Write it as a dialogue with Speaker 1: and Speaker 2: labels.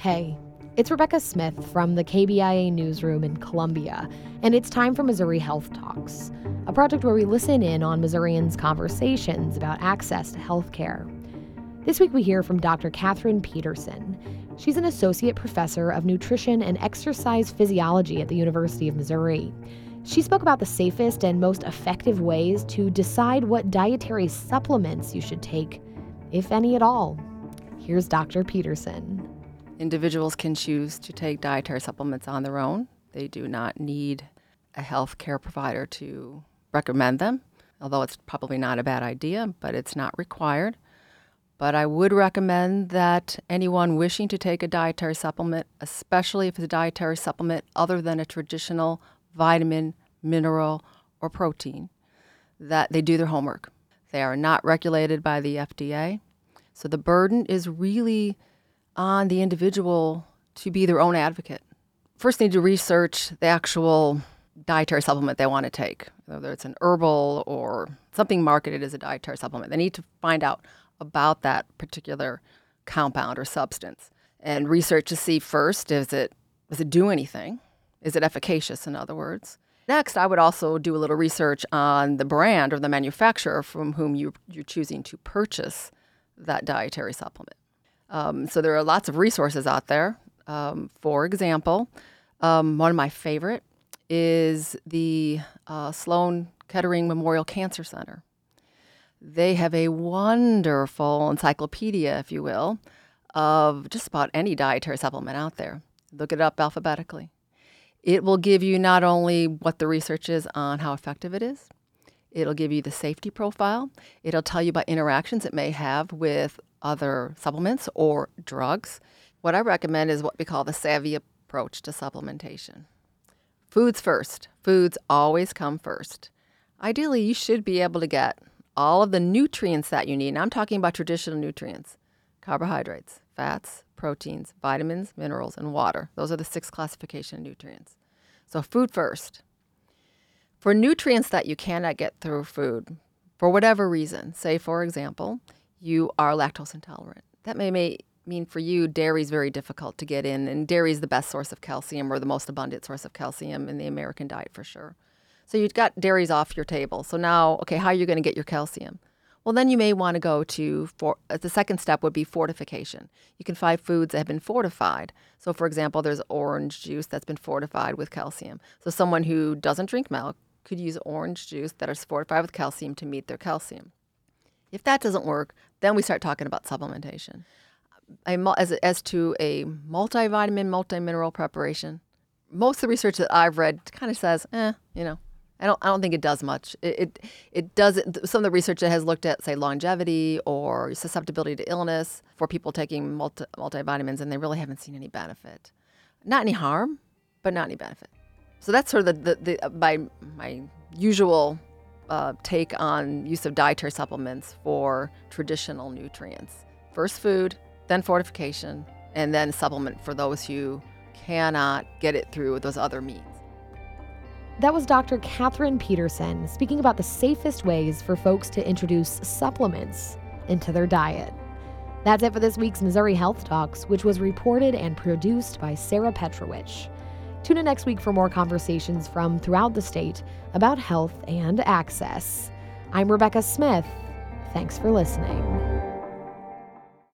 Speaker 1: Hey, it's Rebecca Smith from the KBIA newsroom in Columbia, and it's time for Missouri Health Talks, a project where we listen in on Missourians' conversations about access to health care. This week we hear from Dr. Catherine Peterson. She's an associate professor of nutrition and exercise physiology at the University of Missouri. She spoke about the safest and most effective ways to decide what dietary supplements you should take, if any at all. Here's Dr. Peterson.
Speaker 2: Individuals can choose to take dietary supplements on their own. They do not need a health care provider to recommend them, although it's probably not a bad idea, but it's not required. But I would recommend that anyone wishing to take a dietary supplement, especially if it's a dietary supplement other than a traditional vitamin, mineral, or protein, that they do their homework. They are not regulated by the FDA. So the burden is really on the individual to be their own advocate. First, need to research the actual dietary supplement they want to take, whether it's an herbal or something marketed as a dietary supplement. They need to find out about that particular compound or substance and research to see first is it does it do anything? Is it efficacious, in other words? Next, I would also do a little research on the brand or the manufacturer from whom you, you're choosing to purchase that dietary supplement. Um, so there are lots of resources out there. Um, for example, um, one of my favorite is the uh, Sloan Kettering Memorial Cancer Center. They have a wonderful encyclopedia, if you will, of just about any dietary supplement out there. Look it up alphabetically. It will give you not only what the research is on how effective it is, it'll give you the safety profile, it'll tell you about interactions it may have with other supplements or drugs. What I recommend is what we call the savvy approach to supplementation. Foods first. Foods always come first. Ideally, you should be able to get all of the nutrients that you need. Now, I'm talking about traditional nutrients carbohydrates, fats, proteins, vitamins, minerals, and water. Those are the six classification nutrients. So, food first. For nutrients that you cannot get through food, for whatever reason, say, for example, you are lactose intolerant. That may, may mean for you dairy is very difficult to get in, and dairy is the best source of calcium or the most abundant source of calcium in the American diet for sure. So you've got dairies off your table. So now, okay, how are you going to get your calcium? Well, then you may want to go to for uh, the second step would be fortification. You can find foods that have been fortified. So, for example, there's orange juice that's been fortified with calcium. So, someone who doesn't drink milk could use orange juice that is fortified with calcium to meet their calcium. If that doesn't work, then we start talking about supplementation. as, as to a multivitamin, multimineral preparation, most of the research that I've read kind of says, eh, you know, I don't, I don't think it does much. It, it, it does some of the research that has looked at, say, longevity or susceptibility to illness for people taking multi, multivitamins, and they really haven't seen any benefit. Not any harm, but not any benefit. So that's sort of the, the, the my, my usual uh, take on use of dietary supplements for traditional nutrients. First food, then fortification, and then supplement for those who cannot get it through those other means.
Speaker 1: That was Dr. Catherine Peterson speaking about the safest ways for folks to introduce supplements into their diet. That's it for this week's Missouri Health Talks, which was reported and produced by Sarah Petrovich. Tune in next week for more conversations from throughout the state about health and access. I'm Rebecca Smith. Thanks for listening.